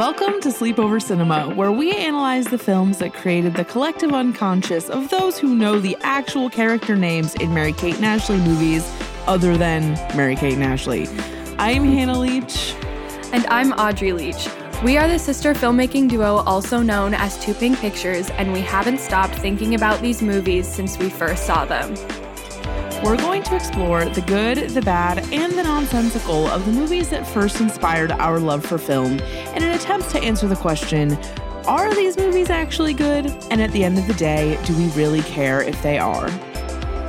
Welcome to Sleepover Cinema, where we analyze the films that created the collective unconscious of those who know the actual character names in Mary Kate and Ashley movies other than Mary Kate and Ashley. I'm Hannah Leach. And I'm Audrey Leach. We are the sister filmmaking duo also known as Two Pink Pictures, and we haven't stopped thinking about these movies since we first saw them. We're going to explore the good, the bad, and the nonsensical of the movies that first inspired our love for film in an attempt to answer the question are these movies actually good? And at the end of the day, do we really care if they are?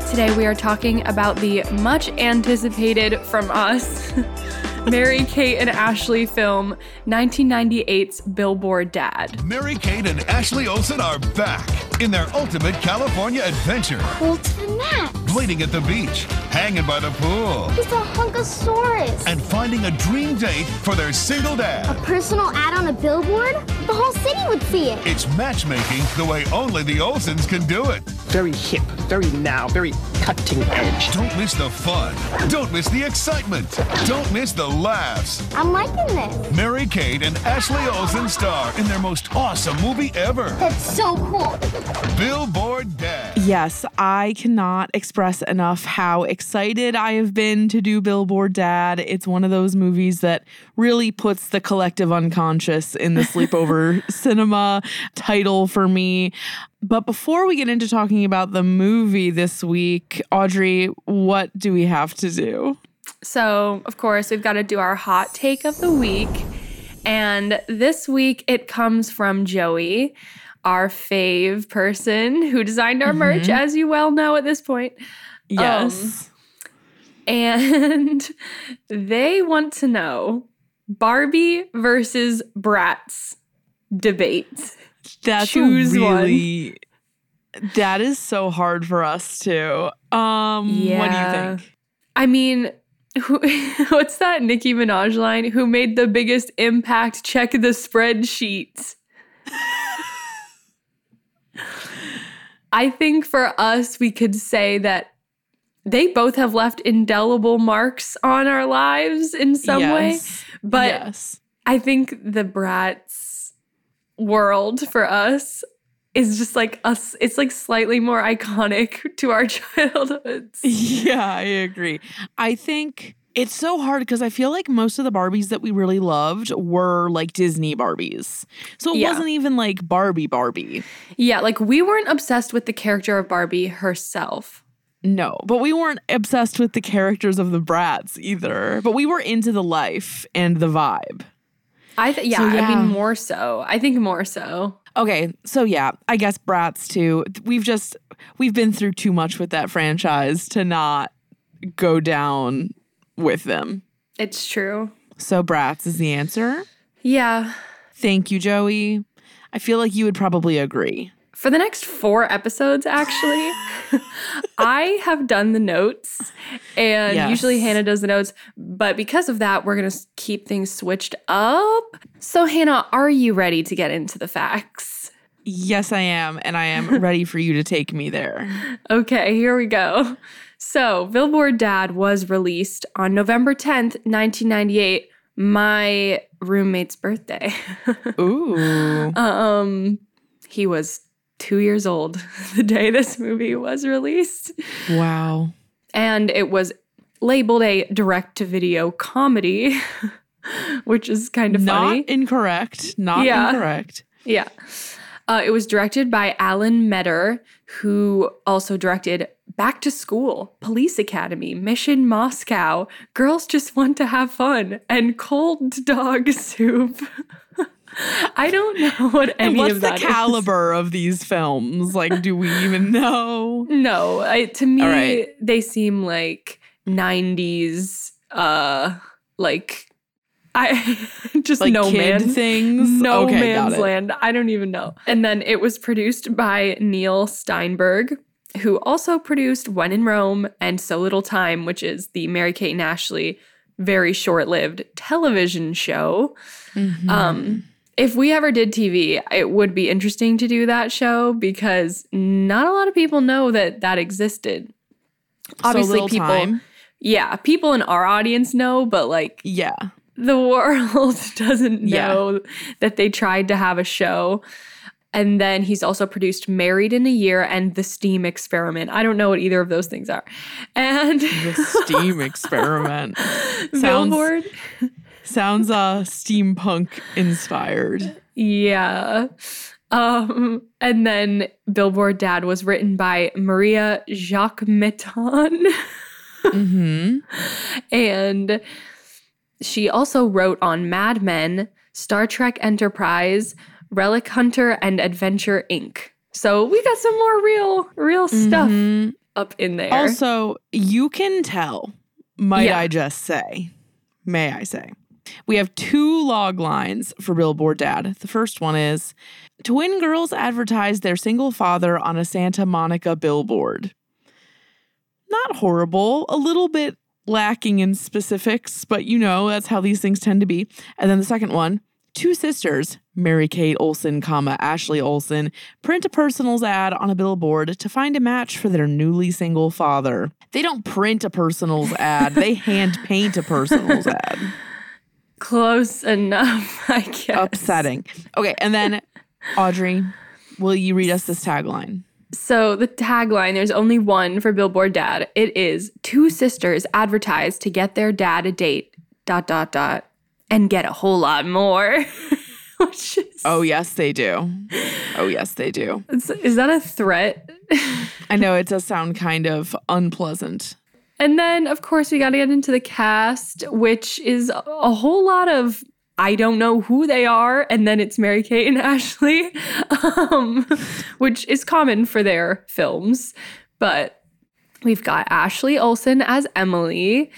Today we are talking about the much anticipated from us Mary Kate and Ashley film 1998's Billboard Dad. Mary Kate and Ashley Olsen are back in their ultimate California adventure. What's the net? Blading at the beach, hanging by the pool, He's a hunkosaurus. and finding a dream date for their single dad. A personal ad on a billboard? The whole city would see it. It's matchmaking the way only the Olsens can do it. very hip, very now, very cutting edge. Don't miss the fun. Don't miss the excitement. Don't miss the laughs. I'm liking this. Mary Kate and Ashley Olsen star in their most awesome movie ever, That's so cool. Billboard Dad. Yes, I cannot express enough how excited I have been to do Billboard Dad. It's one of those movies that really puts the collective unconscious in the sleepover cinema title for me. But before we get into talking about the movie this week, Audrey, what do we have to do? So, of course, we've got to do our hot take of the week. And this week it comes from Joey, our fave person who designed our mm-hmm. merch, as you well know at this point. Yes. Um, and they want to know Barbie versus Bratz debate. That's choose a one. really that is so hard for us too. Um what do Yeah. you think? I mean, who, what's that Nicki Minaj line? Who made the biggest impact? Check the spreadsheet. I think for us, we could say that they both have left indelible marks on our lives in some way. But yes. I think the Bratz world for us is just like us. It's like slightly more iconic to our childhoods. Yeah, I agree. I think it's so hard because I feel like most of the Barbies that we really loved were like Disney Barbies. So it Yeah. wasn't even like Barbie Barbie. Yeah, like we weren't obsessed with the character of Barbie herself. No, but we weren't obsessed with the characters of the Bratz either. But we were into the life and the vibe. I th- yeah, So, I mean more so. I think more so. Okay, so yeah, I guess Bratz too. We've just we've been through too much with that franchise to not go down with them. It's true. So Bratz is the answer. Yeah. Thank you, Joey. I feel like you would probably agree. For the next four episodes, actually, I have done the notes, and Yes. usually Hannah does the notes. But because of that, we're going to keep things switched up. So, Hannah, are you ready to get into the facts? Yes, I am, and I am ready for you to take me there. Okay, here we go. So, Billboard Dad was released on November 10th, 1998, my roommate's birthday. Ooh. um, he was two years old the day this movie was released. Wow. And it was labeled a direct to video comedy, which is kind of Not funny. incorrect. Not Yeah. incorrect. Yeah. Uh, it was directed by Alan Metter, who also directed Back to School, Police Academy, Mission Moscow, Girls Just Want to Have Fun, and Cold Dog Soup. I don't know what any what's of the that is. caliber of these films? Like, do we even know? No, I, to me, right. they seem like 90s, uh, like, I just Like no man things? No Okay, man's land. I don't even know. And then it was produced by Neil Steinberg, who also produced When in Rome and So Little Time, which is the Mary Kate and Ashley very short-lived television show. Mm-hmm. Um, if we ever did TV, it would be interesting to do that show because not a lot of people know that that existed. Obviously, little people, time. yeah, people in our audience know, but like Yeah. the world doesn't Yeah. know that they tried to have a show. And then he's also produced Married in a Year and The Steam Experiment. I don't know what either of those things are. And The steam experiment. Sounds Billboard. Sounds uh steampunk inspired. Yeah. Um, and then Billboard Dad was written by Maria Jacquemetton. Mm-hmm. and she also wrote on Mad Men, Star Trek Enterprise, Relic Hunter, and Adventure Inc. So we got some more real, real stuff Mhm. up in there. Also, you can tell, might Yeah. I just say, may I say, we have two log lines for Billboard Dad. The first one is Twin girls advertise their single father on a Santa Monica billboard. Not horrible, a little bit lacking in specifics, but you know, that's how these things tend to be. And then the second one, two sisters, Mary Kate Olsen, comma Ashley Olsen, print a personals ad on a billboard to find a match for their newly single father. They don't print a personals ad, they hand paint a personals ad. Close enough, I guess. Upsetting. Okay, and then Audrey, will you read us this tagline? So the tagline, there's only one for Billboard Dad. It is two sisters advertise to get their dad a date, dot, dot, dot, and get a whole lot more. Which is, Oh, yes, they do. Oh, yes, they do. is, is that a threat? I know it does sound kind of unpleasant. And then, of course, we got to get into the cast, which is a- whole lot of I don't know who they are, and then it's Mary Kate and Ashley, um, which is common for their films. But we've got Ashley Olsen as Emily.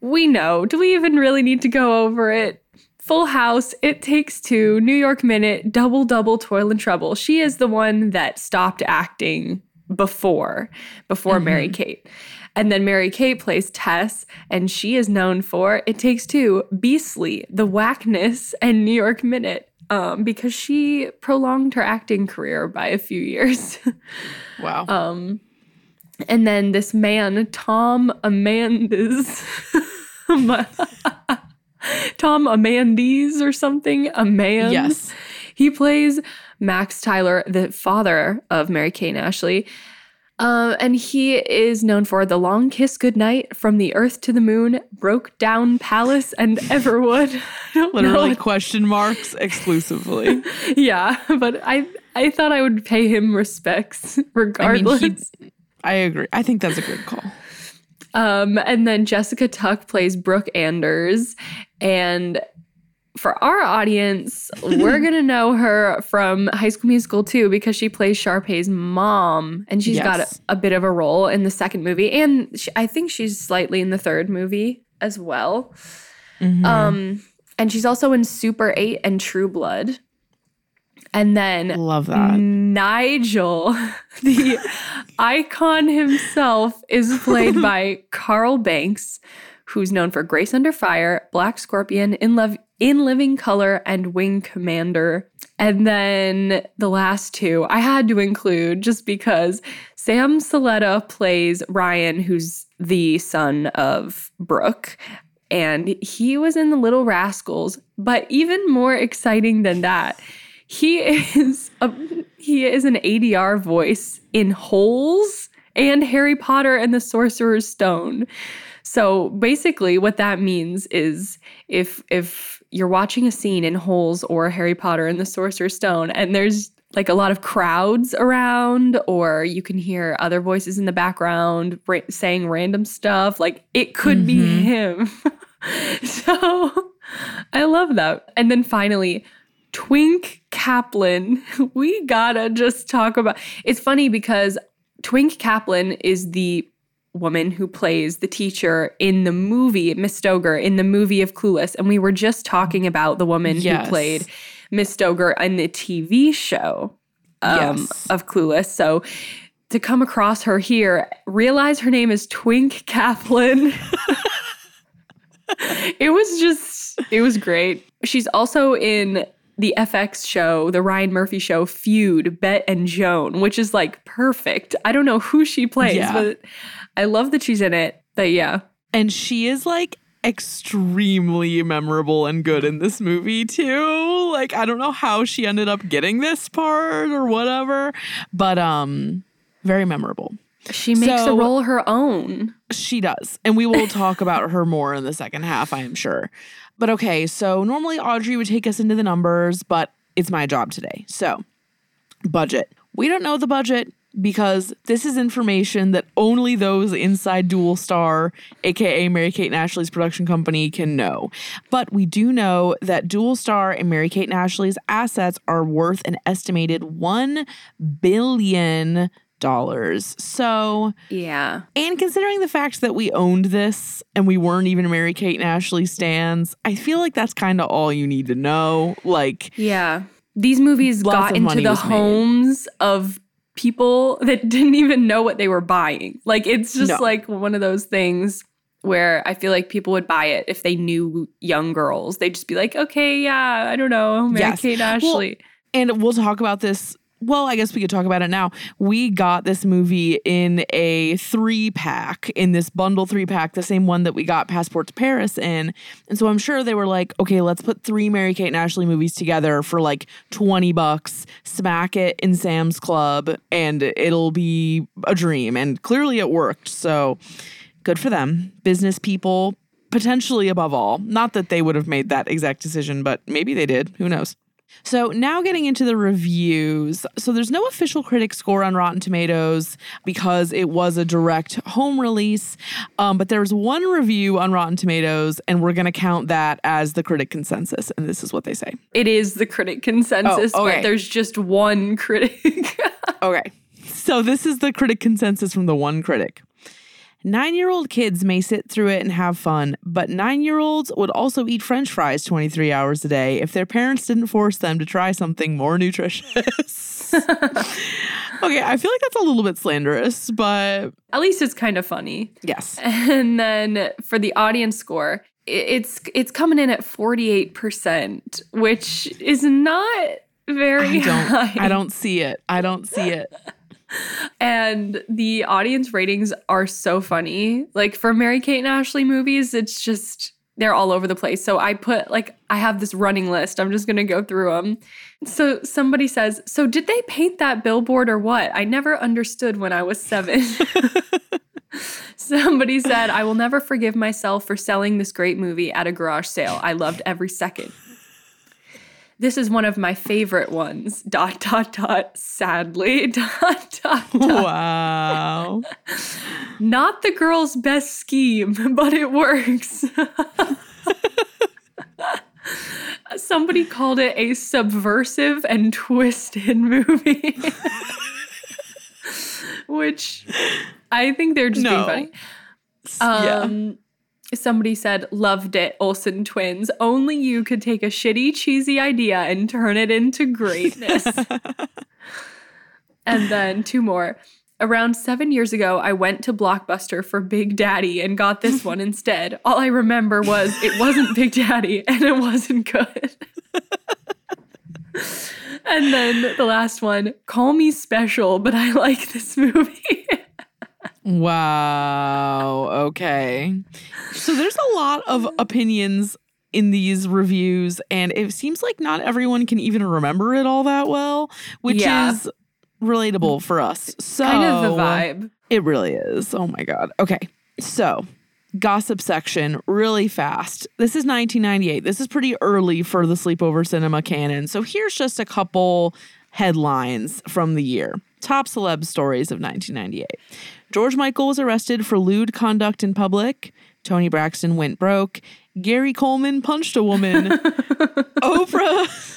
We know. Do we even really need to go over it? Full House, It Takes Two, New York Minute, Double Double, Toil and Trouble. She is the one that stopped acting before, before Mary Kate. And then Mary Kate plays Tess, and she is known for It Takes Two, Beastly, The Whackness, and New York Minute. Um, because she prolonged her acting career by a few years. Wow. Um, and then this man, Tom Amandes, Tom Amandes or something, Amand. yes. He plays Max Tyler, the father of Mary Kate and Ashley. Uh, and he is known for The Long Kiss Goodnight, From the Earth to the Moon, Broke Down Palace, and Everwood. Don't know Literally question marks exclusively. yeah, but I I thought I would pay him respects I mean, regardless. I agree. I think that's a good call. Um, and then Jessica Tuck plays Brooke Anders. And for our audience, we're gonna know her from High School Musical too because she plays Sharpay's mom, and she's got a, a bit of a role in the second movie, and she, I think she's slightly in the third movie as well. Mhm. Um, and she's also in Super Eight and True Blood. And then Love that. Nigel, the icon himself, is played by Carl Banks, who's known for Grace Under Fire, Black Scorpion, In Love, In Living Color, and Wing Commander. And then the last two I had to include just because Sam Saletta plays Ryan, who's the son of Brooke. And he was in The Little Rascals. But even more exciting than that, he is a, he is an ADR voice in Holes and Harry Potter and the Sorcerer's Stone. So basically what that means is if if you're watching a scene in Holes or Harry Potter and the Sorcerer's Stone and there's like a lot of crowds around or you can hear other voices in the background ra- saying random stuff like it could be Mhm. him. so I love that. And then finally Twink Caplan. We gotta just talk about. It's funny because Twink Caplan is the woman who plays the teacher in the movie Miss Stoger in the movie of Clueless, and we were just talking about the woman Yes. who played Miss Stoger in the TV show um, Yes. of Clueless. So to come across her here, realize her name is Twink Caplan. it was just, it was great. She's also in the FX show, the Ryan Murphy show, Feud, Bette and Joan, which is like perfect. I don't know who she plays, Yeah. but I love that she's in it. But yeah. And she is like extremely memorable and good in this movie too. Like I don't know how she ended up getting this part or whatever, but um very memorable. She makes So- the role her own. She does. And we will talk about her more in the second half, I am sure. But okay, so normally Audrey would take us into the numbers, but it's my job today. So, budget. We don't know the budget because this is information that only those inside Dualstar, aka Mary Kate and Ashley's production company, can know. But we do know that Dualstar and Mary Kate and Ashley's assets are worth an estimated $1 billion. Dollars. So, Yeah. and considering the fact that we owned this and we weren't even Mary Kate and Ashley stands, I feel like that's kind of all you need to know. Like, Yeah. These movies got into the was made. homes of people that didn't even know what they were buying. Like it's just No. like one of those things where I feel like people would buy it if they knew young girls. They'd just be like, okay, yeah, I don't know, Mary Yes. Kate and Well, Ashley. and we'll talk about this. Well, I guess we could talk about it now. We got this movie in a three pack, in this bundle three pack, the same one that we got Passport to Paris in. And so I'm sure they were like, okay, let's put three Mary Kate and Ashley movies together for like 20 bucks, smack it in Sam's Club, and it'll be a dream. And clearly it worked. So good for them. Business people, potentially above all. Not that they would have made that exact decision, but maybe they did. Who knows? So now getting into the reviews. So there's no official critic score on Rotten Tomatoes because it was a direct home release. Um, but there's one review on Rotten Tomatoes, and we're going to count that as the critic consensus. And this is what they say. It is the critic consensus, Oh, okay. but there's just one critic. Okay. So this is the critic consensus from the one critic. Nine year old kids may sit through it and have fun, but nine year olds would also eat french fries 23 hours a day if their parents didn't force them to try something more nutritious. okay, I feel like that's a little bit slanderous, but At least it's kind of funny. yes. And then for the audience score, it's it's coming in at 48%, which is not very I don't high. I don't see it. I don't see it. And the audience ratings are so funny. Like for Mary Kate and Ashley movies, it's just they're all over the place. So I put like I have this running list. I'm just going to go through them. So somebody says, "So did they paint that billboard or what? I never understood when I was 7." Somebody said, "I will never forgive myself for selling this great movie at a garage sale. I loved every second." This is one of my favorite ones. Dot dot dot. Sadly. Dot dot dot. Wow. Not the girl's best scheme, but it works. Somebody called it a subversive and twisted movie. Which I think they're just No. being funny. yeah. Um, Somebody said, loved it, Olsen twins. Only you could take a shitty, cheesy idea and turn it into greatness. and then two more. Around seven years ago, I went to Blockbuster for Big Daddy and got this one instead. All I remember was it wasn't Big Daddy and it wasn't good. and then the last one, call me special, but I like this movie. Wow. Okay. So there's a lot of opinions in these reviews, and it seems like not everyone can even remember it all that well, which Yeah. is relatable for us. So kind of the vibe. It really is. Oh my God. Okay. So, gossip section really fast. This is 1998. This is pretty early for the sleepover cinema canon. So, here's just a couple headlines from the year. Top celeb stories of 1998. George Michael was arrested for lewd conduct in public. Toni Braxton went broke. Gary Coleman punched a woman. Oprah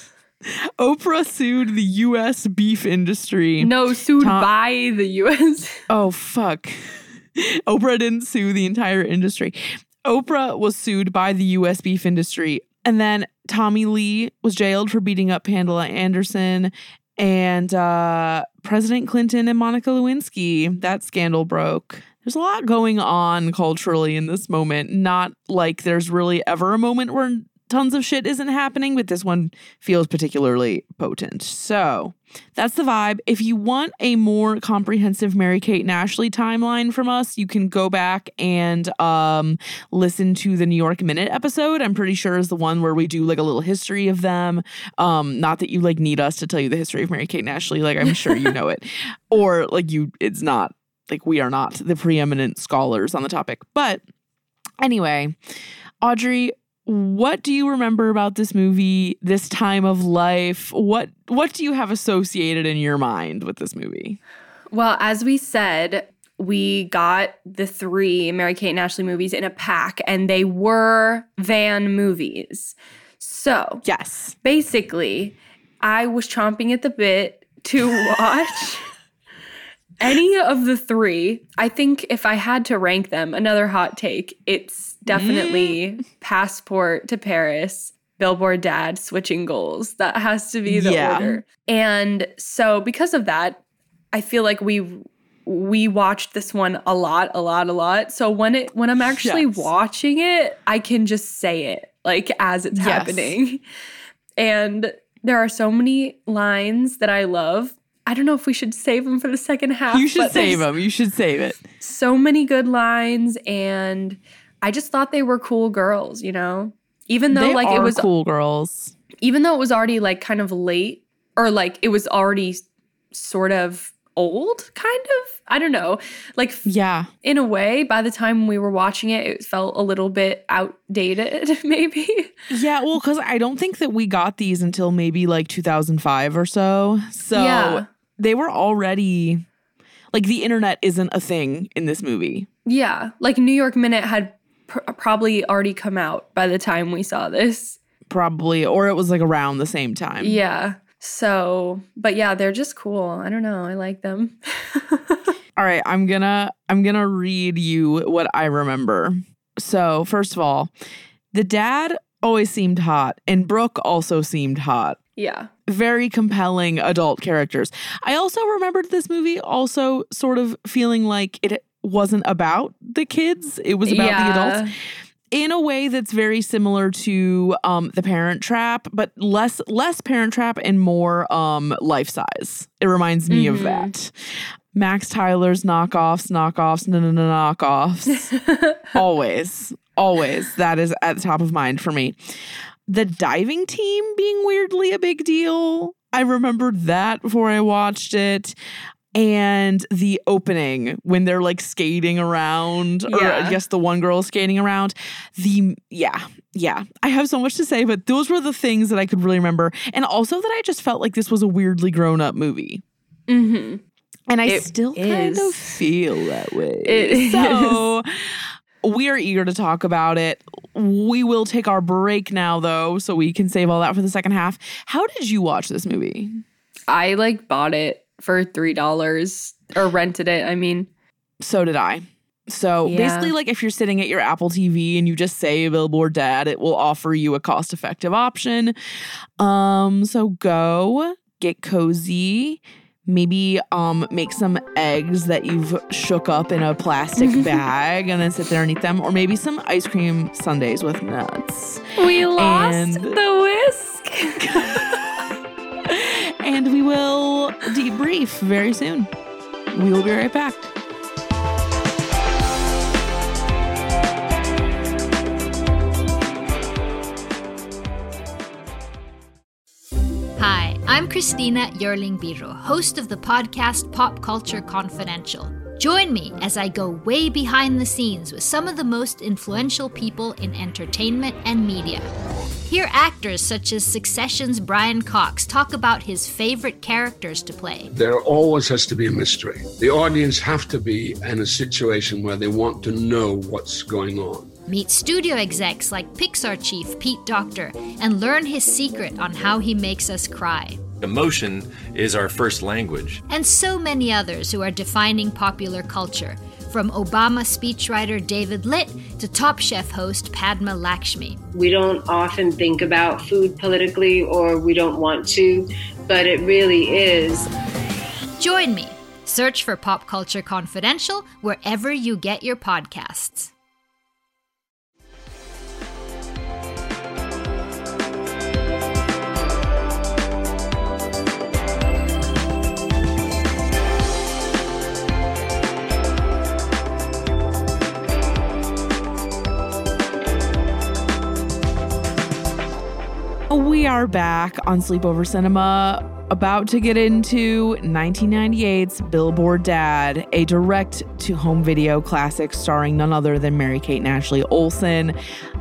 Oprah sued the US beef industry. No, sued Tom- by the US. Oh, fuck. Oprah didn't sue the entire industry. Oprah was sued by the US beef industry. And then Tommy Lee was jailed for beating up Pamela Anderson. And uh, President Clinton and Monica Lewinsky, that scandal broke. There's a lot going on culturally in this moment. Not like there's really ever a moment where tons of shit isn't happening, but this one feels particularly potent. So that's the vibe. If you want a more comprehensive Mary Kate and Ashley timeline from us, you can go back and um, listen to the New York Minute episode. I'm pretty sure is the one where we do like a little history of them. Um, not that you like need us to tell you the history of Mary Kate and Ashley. Like I'm sure you know it, or like you, it's not like we are not the preeminent scholars on the topic. But anyway, Audrey, what do you remember about this movie, this time of life? What what do you have associated in your mind with this movie? Well, as we said, we got the three Mary Kate and Ashley movies in a pack, and they were van movies. So, Yes. basically, I was chomping at the bit to watch any of the three. I think if I had to rank them, another hot take, it's definitely mm. Passport to Paris, Billboard Dad, Switching Goals. That has to be the Yeah. order. And so because of that, I feel like we we watched this one a lot, a lot, a lot. So when it when I'm actually Yes. watching it, I can just say it like as it's Yes. happening. And there are so many lines that I love. I don't know if we should save them for the second half. You should save them. You should save it. So many good lines, and I just thought they were cool girls. You know, even though they like it was cool girls. even though it was already like kind of late or like it was already sort of old kind of i don't know like Yeah. in a way by the time we were watching it it felt a little bit outdated maybe Yeah, well, because I don't think that we got these until maybe like 2005 or so. So Yeah. they were already like the internet isn't a thing in this movie. yeah like new york minute had pr- probably already come out by the time we saw this Probably, or it was like around the same time. yeah so but yeah they're just cool. I don't know. I like them. All right, I'm gonna I'm gonna read you what I remember. So first of all, the dad always seemed hot, and Brooke also seemed hot. yeah. Very compelling adult characters. I also remembered this movie also sort of feeling like it wasn't about the kids; it was about the adults in a way that's very similar to um, the Parent Trap, but less less Parent Trap and more um, life size. It reminds me of that. Max Tyler's knockoffs, knockoffs, no, no, no, knockoffs. always, always. That is at the top of mind for me. The diving team being weirdly a big deal. I remembered that before I watched it. And the opening when they're like skating around, or I guess the one girl skating around. The, yeah, yeah. I have so much to say, but those were the things that I could really remember. And also that I just felt like this was a weirdly grown up movie. mm-hmm And I It still kind of feel that way. It so we are eager to talk about it. We will take our break now, though, so we can save all that for the second half. How did you watch this movie? I like bought it for three dollars or rented it. I mean, So did I. So Yeah. basically, like if you're sitting at your Apple TV and you just say Billboard Dad, it will offer you a cost effective option. Um, so go get cozy. Maybe um make some eggs that you've shook up in a plastic bag and then sit there and eat them, or maybe some ice cream sundaes with nuts. we lost And- the whisk. And we will debrief very soon. We will be right back. Hi, I'm Christina Yerling Biro, host of the podcast Pop Culture Confidential. Join me as I go way behind the scenes with some of the most influential people in entertainment and media. Hear actors such as Succession's Brian Cox talk about his favorite characters to play. There always has to be a mystery. The audience have to be in a situation where they want to know what's going on. Meet studio execs like Pixar chief Pete Docter and learn his secret on how he makes us cry. Emotion is our first language. and so many others who are defining popular culture, from Obama speechwriter David Litt to Top Chef host Padma Lakshmi. We don't often think about food politically, or we don't want to, but it really is. Join me. Search for Pop Culture Confidential wherever you get your podcasts. Are back on Sleepover Cinema, about to get into 1998's Billboard Dad, a direct to home video classic starring none other than Mary Kate and Ashley Olsen.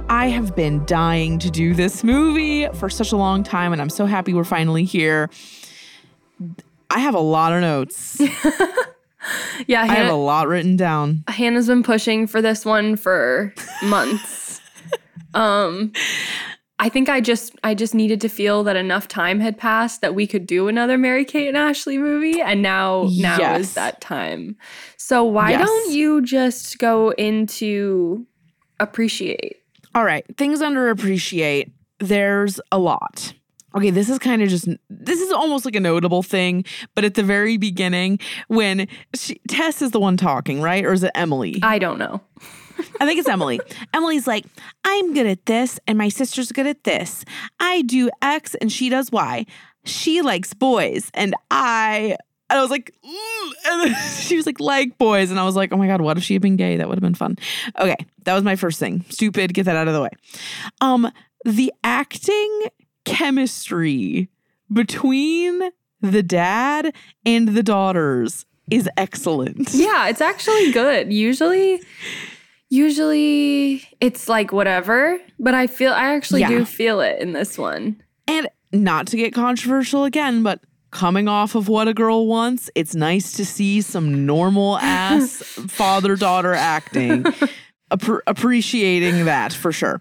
I have been dying to do this movie for such a long time, and I'm so happy we're finally here. I have a lot of notes. Yeah, I have a lot written down. Hannah's been pushing for this one for months. um I think I just I just needed to feel that enough time had passed that we could do another Mary Kate and Ashley movie and now now Yes. is that time. So why Yes. don't you just go into appreciate? All right, things underappreciate. There's a lot. Okay, this is kind of just this is almost like a notable thing, but at the very beginning when she, Tess is the one talking, right? Or is it Emily? I don't know. I think it's Emily. Emily's like, I'm good at this, and my sister's good at this. I do X and she does Y. She likes boys, and I. And I was like, "Ooh," and she was like, like boys. And I was like, oh my God, what if she had been gay? That would have been fun. Okay, that was my first thing. Stupid, get that out of the way. Um, the acting chemistry between the dad and the daughters is excellent. Yeah, it's actually good. Usually usually it's like whatever, but I feel I actually Yeah. do feel it in this one. And not to get controversial again, but coming off of what a girl wants, it's nice to see some normal ass father daughter acting. Appre- appreciating that for sure.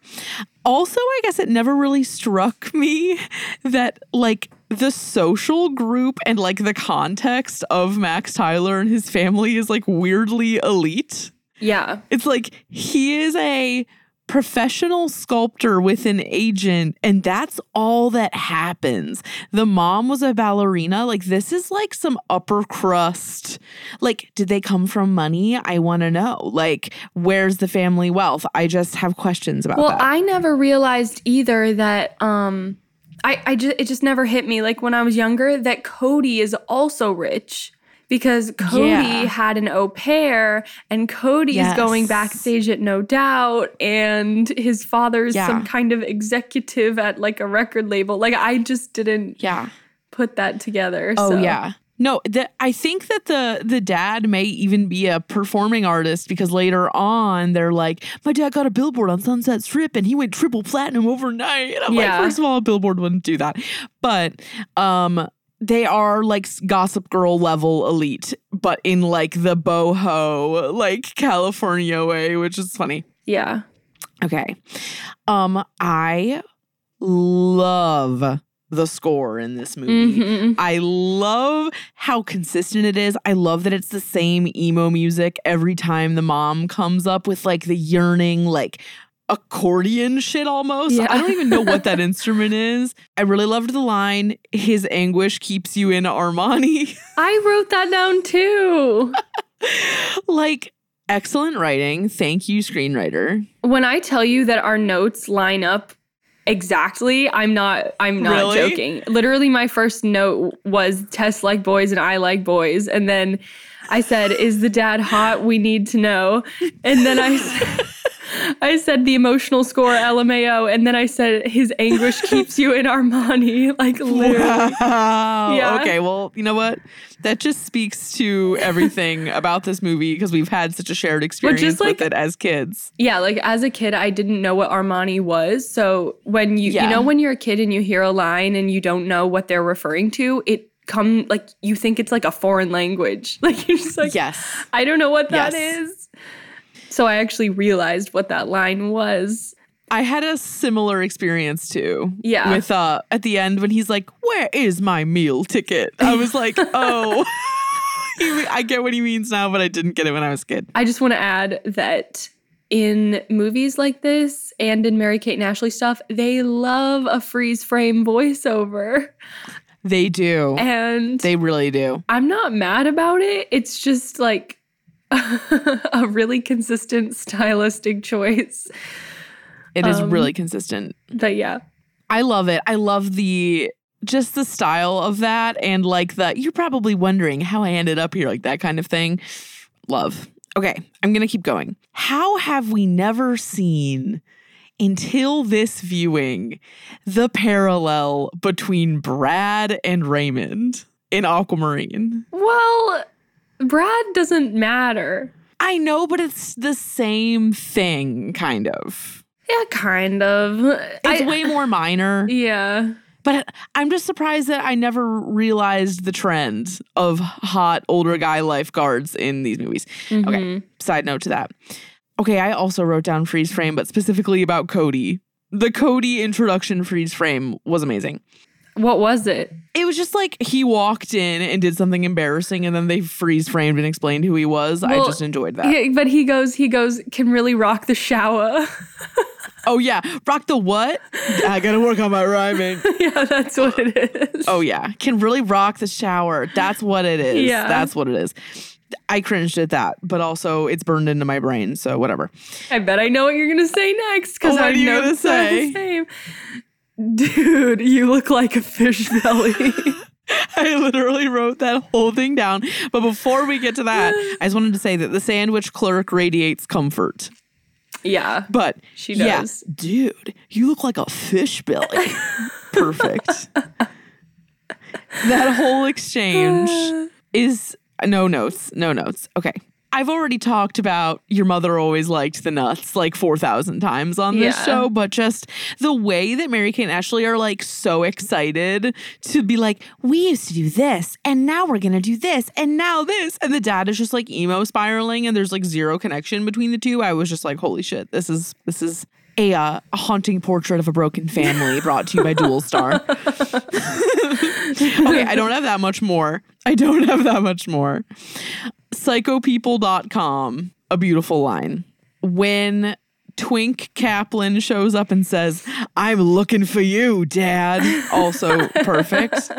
Also, I guess it never really struck me that like the social group and like the context of Max Tyler and his family is like weirdly elite. Yeah. It's like he is a professional sculptor with an agent, and that's all that happens. The mom was a ballerina. Like, this is like some upper crust. Like, did they come from money? I want to know. Like, where's the family wealth? I just have questions about Well, that. I never realized either that um I I just it just never hit me like when I was younger that Cody is also rich because Cody Yeah. had an au pair and Cody is going backstage at No Doubt and his father's Yeah. some kind of executive at like a record label. Like I just didn't yeah. put that together. Oh so. yeah. No, the, I think that the the dad may even be a performing artist because later on they're like, my dad got a billboard on Sunset Strip and he went triple platinum overnight. And I'm Yeah. like, first of all, a billboard wouldn't do that, but um, they are like Gossip Girl level elite, but in like the boho like California way, which is funny. Yeah. Okay. Um, I love the score in this movie. Mhm. I love how consistent it is. I love that it's the same emo music every time the mom comes up with like the yearning, like accordion shit almost. Yeah. I don't even know what that instrument is. I really loved the line, his anguish keeps you in Armani. I wrote that down too. like excellent writing. Thank you, screenwriter. when I tell you that our notes line up exactly, I'm not I'm not Really? joking. Literally my first note was Tess like boys and I like boys and then I said is the dad hot? We need to know. And then I said I said the emotional score LMAO and then I said his anguish keeps you in Armani like literally. Wow. Yeah. Okay. Well, you know what? That just speaks to everything about this movie because we've had such a shared experience like- with it as kids. Yeah, like as a kid, I didn't know what Armani was. So when you Yeah. you know when you're a kid and you hear a line and you don't know what they're referring to, it come like you think it's like a foreign language. Like you're just like, Yes. I don't know what that Yes. is. So I actually realized what that line was. I had a similar experience too. Yeah. With uh at the end when he's like, "Where is my meal ticket?" I was like, "Oh." I get what he means now, but I didn't get it when I was a kid. I just want to add that in movies like this and in Mary Kate and Ashley stuff, they love a freeze frame voiceover. They do. And They really do. I'm not mad about it. It's just like a really consistent stylistic choice. It is Um, really consistent. But yeah. I love it. I love the just the style of that and like the you're probably wondering how I ended up here, like that kind of thing. Love. Okay, I'm gonna keep going. How have we never seen until this viewing the parallel between Brad and Raymond in Aquamarine. Well, Brad doesn't matter. I know, but it's the same thing, kind of. Yeah, kind of. It's I- way more minor. Yeah. But I'm just surprised that I never realized the trend of hot older guy lifeguards in these movies. Mm-hmm. Okay, side note to that. Okay, I also wrote down freeze frame, but specifically about Cody. The Cody introduction freeze frame was amazing. What was it? It was just like he walked in and did something embarrassing and then they freeze framed and explained who he was. I just enjoyed that. Yeah, but he goes, he goes, can really rock the shower. Oh yeah, rock the what? I gotta work on my rhyming. yeah, that's what it is. Oh yeah, can really rock the shower. That's what it is. Yeah. that's what it is. I cringed at that, but also it's burned into my brain, so whatever. I bet I know what you're gonna say next because oh, What I are you know gonna it's the same. Dude, you look like a fish belly. I literally wrote that whole thing down. But before we get to that, I just wanted to say that the sandwich clerk radiates comfort. yeah. But She yeah, does. dude, you look like a fish belly. Perfect. that whole exchange is no notes, no notes. Okay. I've already talked about your mother always liked the nuts like 4,000 times on this Yeah. show, but just the way that Mary Kate and Ashley are like so excited to be like, we used to do this and now we're going to do this and now this. And the dad is just like emo spiraling and there's like zero connection between the two. I was just like, holy shit, this is, this is a, uh, a haunting portrait of a broken family brought to you by Dualstar. okay, I don't have that much more. I don't have that much more. Psychopeople.com, a beautiful line. When Twink Caplan shows up and says, I'm looking for you, Dad. Also perfect.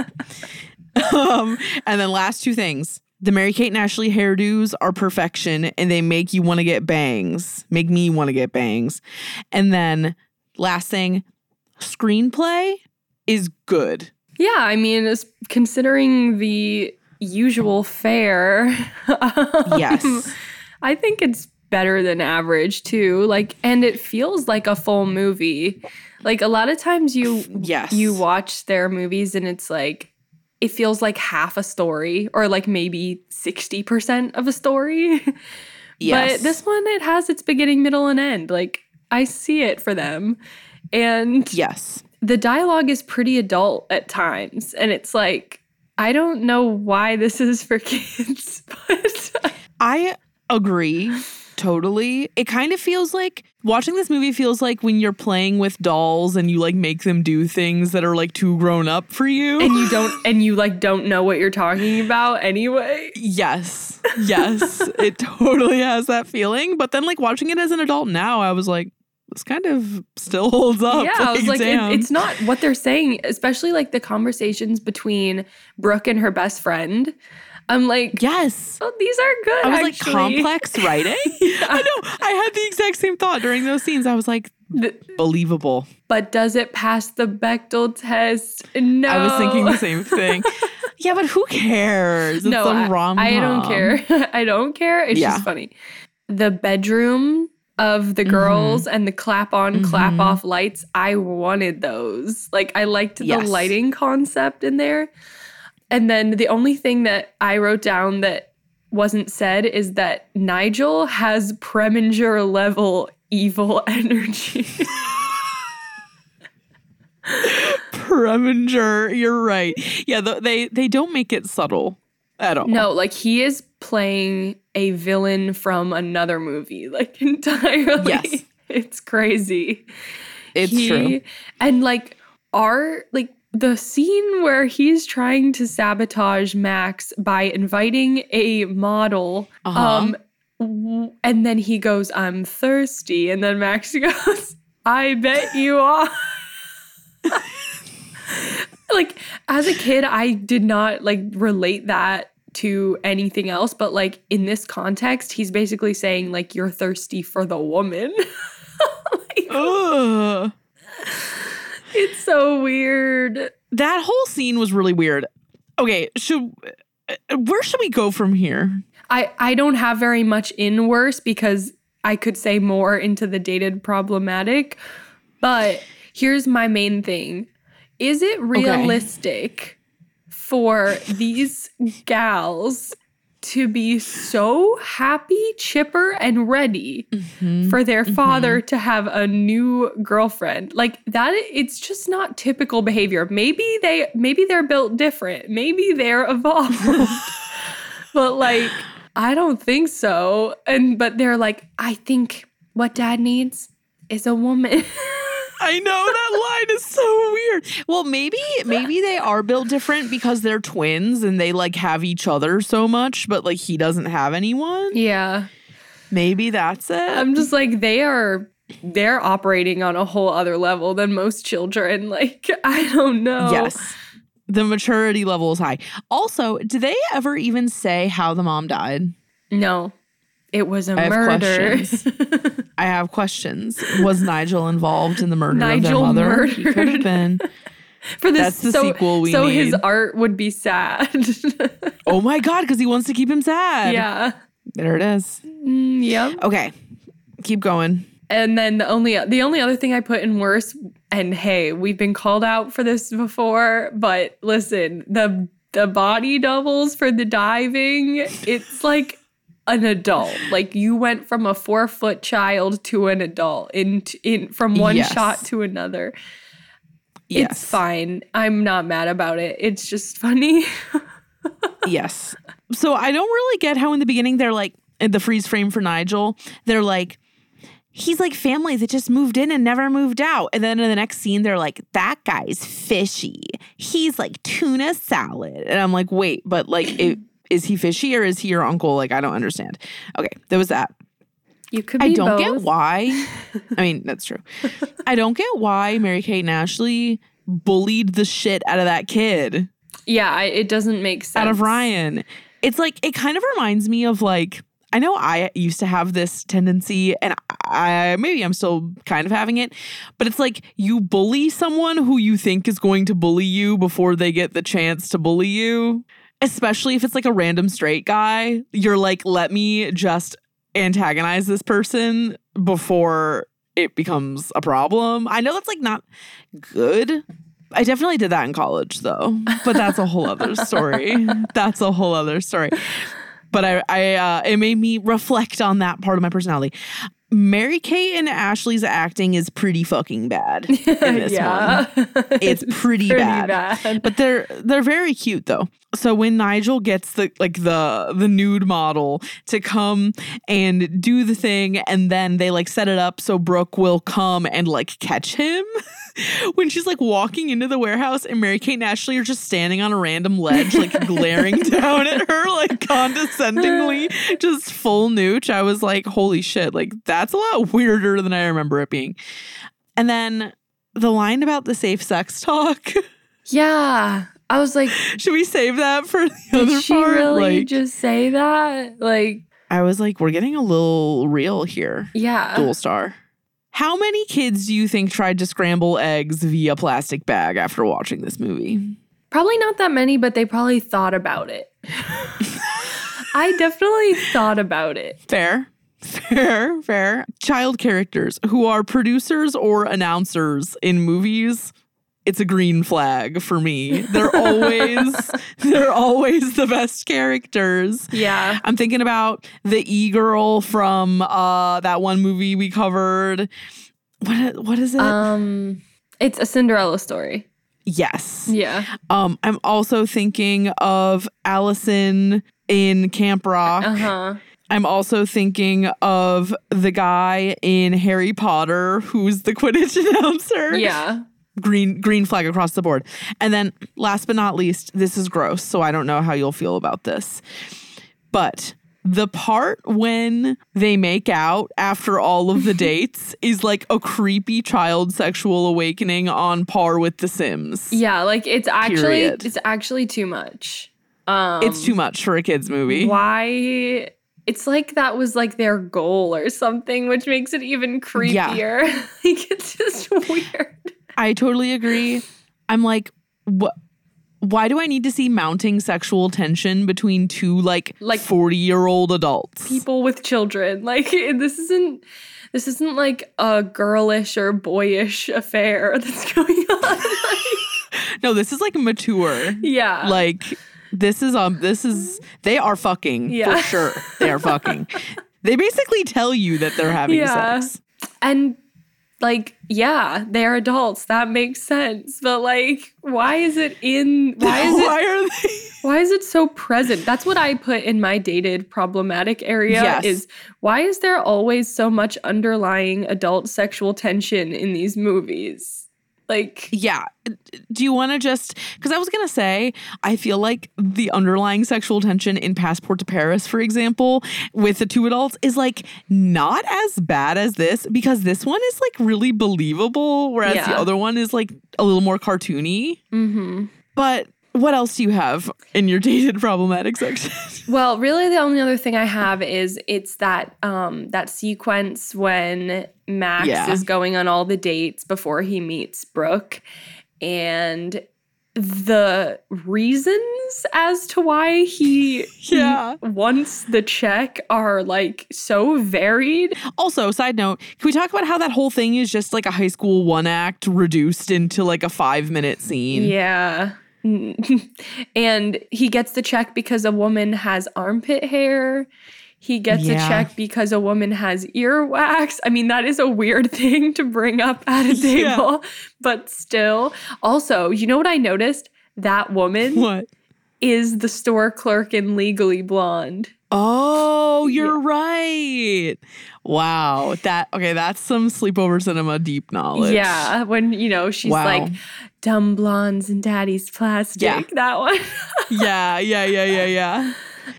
um, and then last two things. The Mary Kate and Ashley hairdos are perfection and they make you want to get bangs. Make me want to get bangs. And then last thing, screenplay is good. Yeah, I mean, considering the usual fare. um, Yes. I think it's better than average too. Like, and it feels like a full movie. Like a lot of times you Yes. you watch their movies and it's like it feels like half a story or like maybe 60% of a story. Yes. But this one it has its beginning, middle and end. Like I see it for them. And Yes. the dialogue is pretty adult at times and it's like I don't know why this is for kids, but I agree totally. It kind of feels like watching this movie feels like when you're playing with dolls and you like make them do things that are like too grown up for you. and you don't and you like don't know what you're talking about anyway. yes. Yes. it totally has that feeling. But then like watching it as an adult now, I was like, this kind of still holds up. yeah, I was like, it- it's not what they're saying, especially like the conversations between Brooke and her best friend. I'm like, Yes. oh, these are good. I was like complex writing. I know. I had the exact same thought during those scenes. I was like, Th- believable. But does it pass the Bechdel test? No. I was thinking the same thing. yeah, but who cares? It's no, I, I don't care. I don't care. It's Yeah. just funny. The bedroom of the girls Mm-hmm. and the clap on, clap off lights, I wanted those. Like I liked Yes. the lighting concept in there. And then the only thing that I wrote down that wasn't said is that Nigel has Preminger level evil energy. Preminger, you're right. Yeah, they they don't make it subtle at all. No, like he is playing a villain from another movie, like entirely. Yes. It's crazy. it's He- true. And like our like the scene where he's trying to sabotage Max by inviting a model Uh-huh. um and then he goes I'm thirsty and then Max goes I bet you are like as a kid I did not like relate that to anything else but like in this context he's basically saying like you're thirsty for the woman Like, Ugh. it's so weird That whole scene was really weird. Okay, should uh, where should we go from here? I I don't have very much in worse because I could say more into the dated problematic, But here's my main thing. Is it realistic for these gals to be so happy, chipper, and ready mm-hmm. for their mm-hmm. father to have a new girlfriend? Like that it's just not typical behavior. Maybe they maybe they're built different. Maybe they're evolved. but like I don't think so. And but they're like, I think what dad needs is a woman. I know that line is so weird. Well, maybe maybe they are built different because they're twins and they like have each other so much, but like he doesn't have anyone. yeah. Maybe that's it. I'm just like they are they're operating on a whole other level than most children. Like I don't know. Yes. The maturity level is high. Also, do they ever even say how the mom died? No. It was a I murder. questions. I have questions. Was Nigel involved in the murder Nigel of their mother? He could have been. For this That's the so, sequel we so his art would be sad. Oh my god, because he wants to keep him sad. yeah. There it is. Mm, yep. Okay. Keep going. And then the only the only other thing I put in worse, and hey, we've been called out for this before, but listen, the the body doubles for the diving, it's like an adult. Like you went from a four foot child to an adult in in from one Yes. shot to another. Yes. It's fine. I'm not mad about it. It's just funny. yes. So I don't really get how in the beginning they're like in the freeze frame for Nigel, they're like he's like family that just moved in and never moved out. And then in the next scene they're like that guy's fishy. He's like tuna salad. And I'm like, "Wait, but like it, is he fishy or is he your uncle? Like I don't understand." Okay, there was that. You could be I don't both. get why. I mean, that's true. I don't get why Mary Kate and Ashley bullied the shit out of that kid. Yeah, I, it doesn't make sense. out of Ryan. It's like it kind of reminds me of like I know I used to have this tendency and I maybe I'm still kind of having it, but it's like you bully someone who you think is going to bully you before they get the chance to bully you. Especially if it's like a random straight guy, you're like let me just antagonize this person before it becomes a problem. I know that's like not good. I definitely did that in college though, but that's a whole other story. That's a whole other story. But I, I, uh, it made me reflect on that part of my personality. Mary Kate and Ashley's acting is pretty fucking bad in this yeah. one. It's pretty, pretty bad. bad. But they're they're very cute though. So when Nigel gets the like the the nude model to come and do the thing and then they like set it up so Brooke will come and like catch him. when she's like walking into the warehouse and Mary Kate and Ashley are just standing on a random ledge, like glaring down at her, like condescendingly, just full nooch. I was like, holy shit, like that's a lot weirder than I remember it being. And then the line about the safe sex talk. Yeah. I was like, Should we save that for the did other she part? really like, just say that? Like, I was like, we're getting a little real here. yeah. Dualstar. How many kids do you think tried to scramble eggs via plastic bag after watching this movie? Probably not that many, but they probably thought about it. I definitely thought about it. Fair. Fair, fair. Child characters who are producers or announcers in movies. It's a green flag for me. They're always they're always the best characters. Yeah. I'm thinking about the e-girl from uh that one movie we covered. What what is it? Um, it's a Cinderella story. yes. Yeah. Um I'm also thinking of Allison in Camp Rock. Uh huh. I'm also thinking of the guy in Harry Potter who's the Quidditch announcer. Yeah. Green green flag across the board. And then last but not least, this is gross, so I don't know how you'll feel about this. But the part when they make out after all of the dates is like a creepy child sexual awakening on par with The Sims. Yeah. Like it's actually Period. it's actually too much. Um, It's too much for a kids movie. Why? It's like that was like their goal or something, which makes it even creepier. Yeah. like it's just weird. I totally agree. I'm like, what? Why do I need to see mounting sexual tension between two like Like- forty year old adults? People with children, like this isn't. this isn't like a girlish or boyish affair that's going on. No, this is like mature. yeah. Like this is um this is they are fucking Yeah. for sure. They are fucking. they basically tell you that they're having Yeah. sex. and like yeah, they're adults. That makes sense. But like why is it in why is it Why are they? Why is it so present? That's what I put in my dated problematic area Yes. is why is there always so much underlying adult sexual tension in these movies? Like Yeah. Do you want to just because I was gonna say I feel like the underlying sexual tension in Passport to Paris, for example, with the two adults is like not as bad as this because this one is like really believable, whereas the other one is like a little more cartoony. mhm. But what else do you have in your dated problematic section? Well, really the only other thing I have is it's that um that sequence when Max Yeah. is going on all the dates before he meets Brooke and the reasons as to why he Yeah. wants the check are like so varied. Also, side note, can we talk about how that whole thing is just like a high school one act reduced into like a five minute scene? Yeah. and he gets the check because a woman has armpit hair. He gets Yeah. a check because a woman has earwax. I mean, that is a weird thing to bring up at a Yeah. table, but still. Also, you know what I noticed? That woman What? Is the store clerk in Legally Blonde. Oh, you're right. Wow. That okay, that's some sleepover cinema deep knowledge. Yeah, when you know she's Wow. like dumb blondes and daddy's plastic. Yeah. That one. yeah, yeah, yeah, yeah, yeah.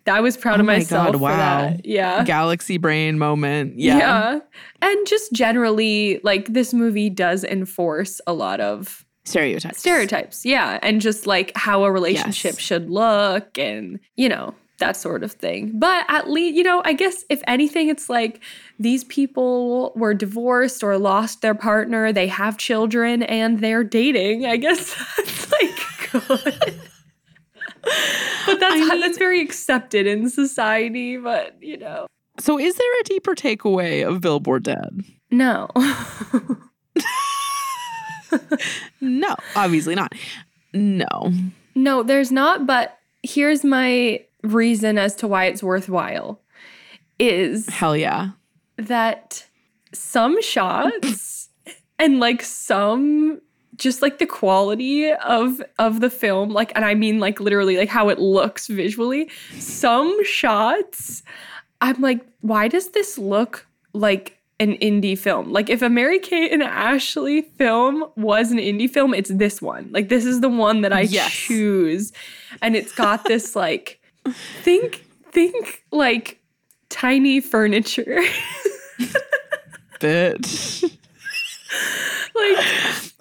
I was proud Oh of my myself God, for wow. that. Yeah. Galaxy brain moment. Yeah. Yeah. And just generally, like, this movie does enforce a lot of Stereotypes. stereotypes. Yeah. And just like how a relationship Yes. should look and, you know, that sort of thing. But at least, you know, I guess if anything, it's like these people were divorced or lost their partner, they have children and they're dating. I guess that's like good. but that's I mean- that's very accepted in society, but you know. So is there a deeper takeaway of Billboard Dad? No. No, obviously not. No. No, there's not, but here's my reason as to why it's worthwhile is Hell yeah. that some shots and like some just like the quality of of the film like and I mean like literally like how it looks visually some shots I'm like why does this look like an indie film like if a Mary Kate and Ashley film was an indie film it's this one like this is the one that I Yes. choose and it's got this like think think like tiny furniture Bitch. like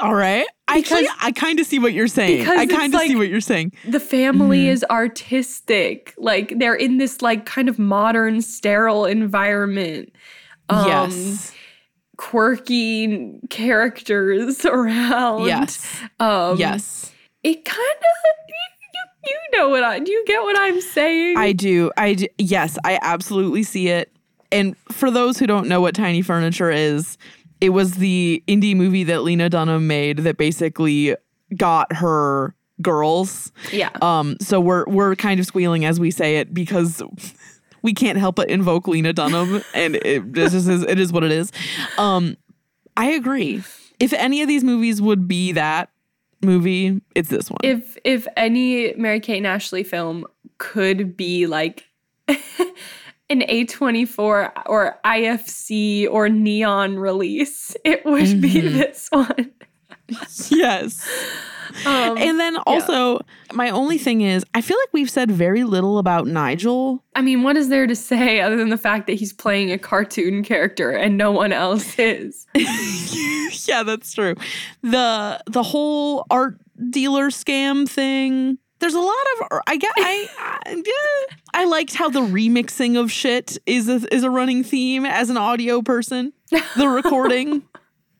All right. I kind I kind of see what you're saying. I kind of see what you're saying. the family Mm-hmm. is artistic like they're in this like kind of modern sterile environment um yes. quirky characters around Yes. um yes. it kind of you, you, know what i do you get what i'm saying I do. I do. Yes, I absolutely see it. And for those who don't know what Tiny Furniture is, it was the indie movie that Lena Dunham made that basically got her girls. yeah Um, so we're we're kind of squealing as we say it because we can't help but invoke Lena Dunham, and it this is it is what it is. Um, I agree. If any of these movies would be that movie, it's this one. if if any mary kate and ashley film could be like an A24 or IFC or neon release, it would be Mm-hmm. this one. yes. Um, And then also, my only thing is, I feel like we've said very little about Nigel. I mean, what is there to say other than the fact that he's playing a cartoon character and no one else is? yeah, that's true. The the whole art dealer scam thing. There's a lot of I get I I, yeah, I liked how the remixing of shit is a, is a running theme as an audio person. The recording.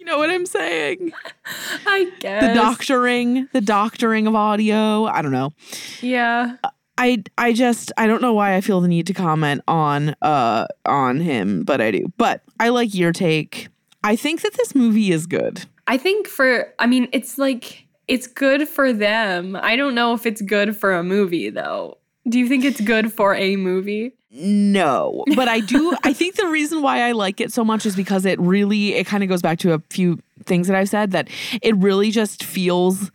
you know what I'm saying? I guess. The doctoring, the doctoring of audio. I don't know. Yeah. I I just I don't know why I feel the need to comment on uh on him, but I do. But I like your take. I think that this movie is good. I think for, I mean, it's like, it's good for them. I don't know if it's good for a movie, though. Do you think it's good for a movie? No, but I do. I think the reason why I like it so much is because it really, it kind of goes back to a few things that I've said that it really just feels,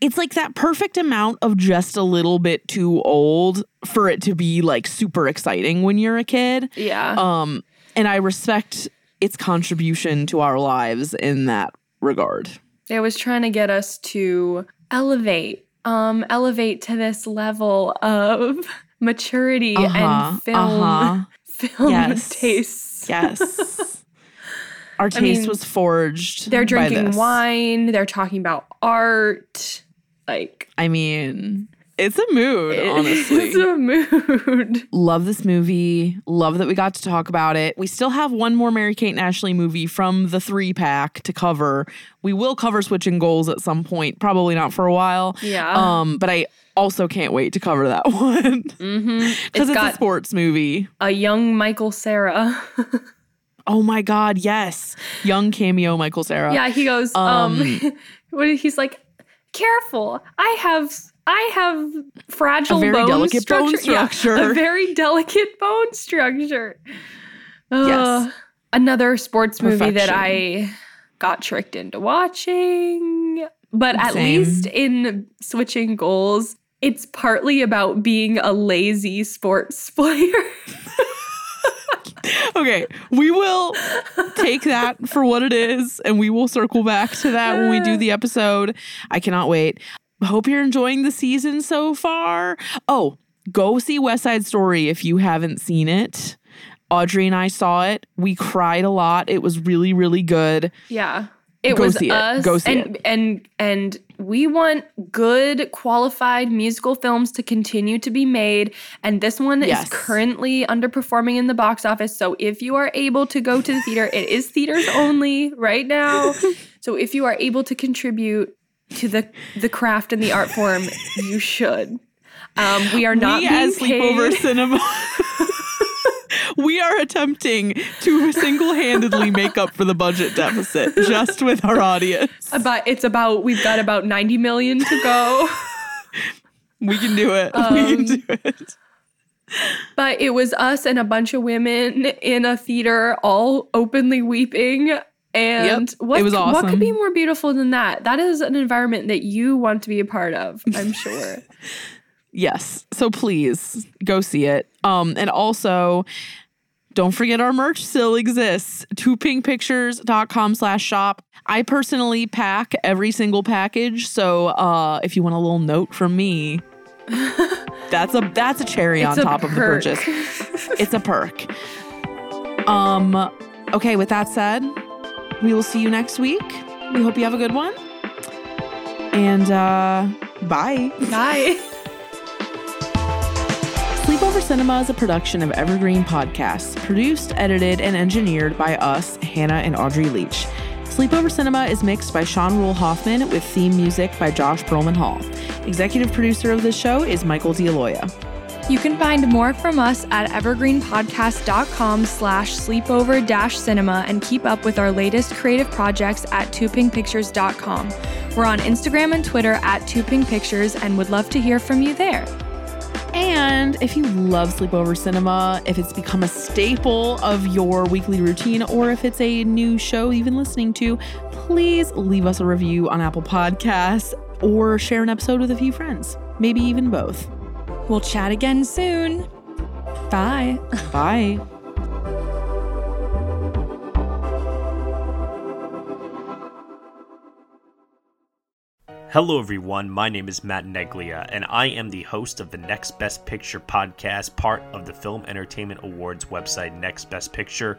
it's like that perfect amount of just a little bit too old for it to be like super exciting when you're a kid. Yeah. Um, and I respect its contribution to our lives in that regard. It was trying to get us to elevate, um, elevate to this level of maturity Uh-huh, and film, uh-huh. film Yes. tastes. Yes. Our I taste mean, was forged. They're drinking wine. They're talking about art. Like I mean, it's a mood, honestly. it's a mood. Love this movie. Love that we got to talk about it. We still have one more Mary Kate and Ashley movie from the three pack to cover. We will cover Switching Goals at some point, probably not for a while. Yeah. Um, but I also can't wait to cover that one Mm-hmm. because it's, got a sports movie. a young Michael Cera. Oh my God, yes. Young cameo Michael Cera. yeah, he goes. Um, Um, what he's like? Careful, I have. I have fragile A very bone delicate bone structure. Yeah, a very delicate bone structure. Yes. Another sports movie that I got tricked into watching. But at least in switching goals, it's partly about being a lazy sports player. Okay, we will take that for what it is and we will circle back to that when we do the episode. I cannot wait. Hope you're enjoying the season so far. Oh, go see West Side Story if you haven't seen it. Audrey and I saw it. We cried a lot. It was really, really good. Yeah. It Go was see it. us. Go see and, and and we want good qualified musical films to continue to be made. And this one Yes. is currently underperforming in the box office. So if you are able to go to the theater, it is theaters only right now. So if you are able to contribute to the the craft and the art form, you should. Um, we are not we as sleepover paid. cinema. we are attempting to single-handedly make up for the budget deficit just with our audience. But it's about we've got about 90 million to go. We can do it. we Um, can do it. But it was us and a bunch of women in a theater all openly weeping. And Yep, what, it was what could be more beautiful than that? That is an environment that you want to be a part of, I'm sure. Yes. So please go see it. Um, and also don't forget our merch still exists. Twopinkpictures.com slash shop. I personally pack every single package. So uh if you want a little note from me, that's a that's a cherry It's on a top of the purchase. It's a perk. Um okay, with that said, we will see you next week. We hope you have a good one. And uh bye. Bye. Sleepover Cinema is a production of Evergreen Podcasts, produced, edited, and engineered by us, Hannah and Audrey Leach. Sleepover Cinema is mixed by Sean Rule Hoffman with theme music by Josh Perlman Hall. Executive producer of this show is Michael D'Aloia. You can find more from us at evergreenpodcast.com slash sleepover dash cinema and keep up with our latest creative projects at twopinkpictures.com. We're on Instagram and Twitter at twopinkpictures and would love to hear from you there. And if you love Sleepover Cinema, if it's become a staple of your weekly routine, or if it's a new show you've been listening to, please leave us a review on Apple Podcasts or share an episode with a few friends, maybe even both. We'll chat again soon. Bye. Bye. Hello, everyone. My name is Matt Neglia, and I am the host of the Next Best Picture podcast, part of the Film Entertainment Awards website, Next Best Picture.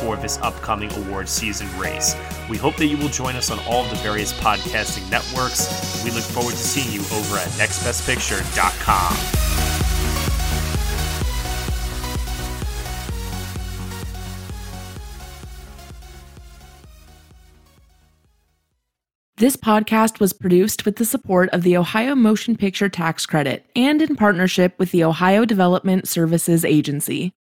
for this upcoming award season race. We hope that you will join us on all of the various podcasting networks. We look forward to seeing you over at nextbestpicture.com. This podcast was produced with the support of the Ohio Motion Picture Tax Credit and in partnership with the Ohio Development Services Agency.